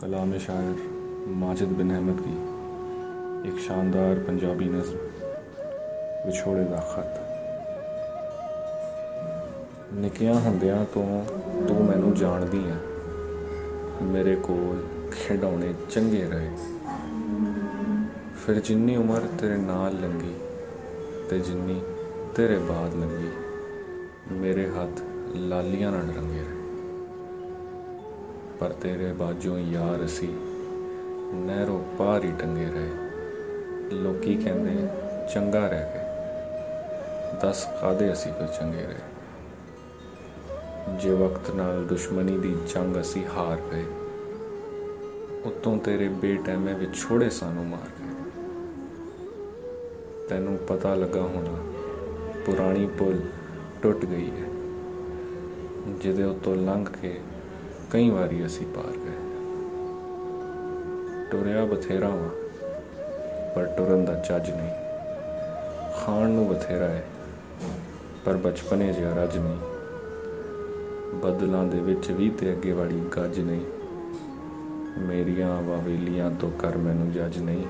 کلام شاعر ماجد بن احمد کی ایک شاندار پنجابی نظم وچھوڑے دا خط۔ نکیاں ہندیاں تو تو مینو جاندی ہے میرے کول کھڈونے چنگے رہے۔ پھر جنی عمر تیرے نال لنگی تے جنی تیرے بعد لنگی، میرے ہاتھ لالیاں نہ رنگے رہے۔ پر تیرے باجوں یار اسی نہرو پار ہی ٹنگے رہے لوکی کہندے چنگا رہ گئے دس قادے اسی پھر چنگے رہے جے وقت نال دشمنی دی جنگ اسی ہار گئے اتوں تیرے بے ٹیمے وچ چھوڑے سانو مار گئے تینوں پتہ لگا ہونا پرانی پل ٹوٹ گئی ہے جدے اتوں لنگ کے کئی واری اسی پار گئے ٹوریا بتھیرا وا پر ٹرن دا چج نہیں خان نو بتھیرا ہے پر بچپنے جہا رج نہیں بدلاں دے وچ بھی تے اگے والی گج نہیں میریاں واویلیاں تو کر مینو جج نہیں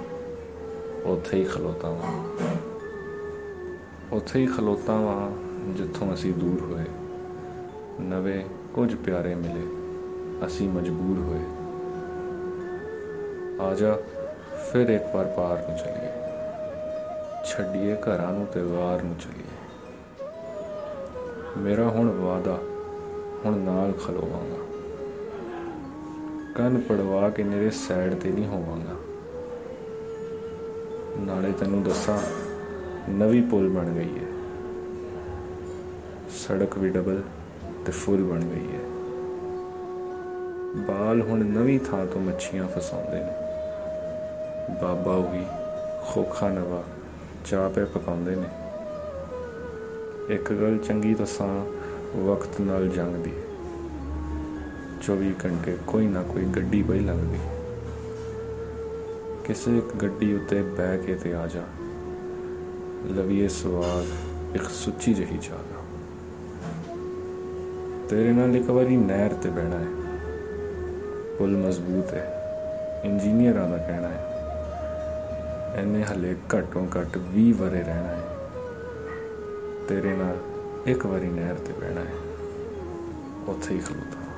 اوتھے ہی کھلوتا وا اوتھے ہی کھلوتا وا جتھوں اسی دور ہوئے نوے کچھ پیارے ملے اسی مجبور ہوئے۔ آجا پھر ایک بار پار نو چلیے۔ چھڈیے گھرانو تے غار نو چلیے۔ میرا ہن وعدہ ہن نال کھلواں گا۔ کن پڑوا کے میرے سائڈ تے نہیں ہوواں گا۔ نالے تینوں دساں، نوی پل بن گئی ہے۔ سڑک بھی ڈبل تے فل بن گئی ہے بال ہن نوی تھان تو مچھیاں فساؤندے نے بابا ہوئی خوکھا نوا چاہ پہ پکاؤندے نے ایک گل چنگی دساں وقت نال جنگ دی چوبی گھنٹے کوئی نہ کوئی گڈی پئی لگدی کسے گڈی اتے بہ کے تے آ جا لویے سواد ایک سچی جہی جاگا تیرے نال ایک واری نہر تے بہنا ہے پل مضبوط ہے۔ انجینئراں دا کہنا ہے۔ اینے ہلے گھٹوں گھٹ بھی ورے رہنا ہے۔ تیرے نال ایک واری نہر تے بہنا ہے۔ اوتھے ہی کھلوتا۔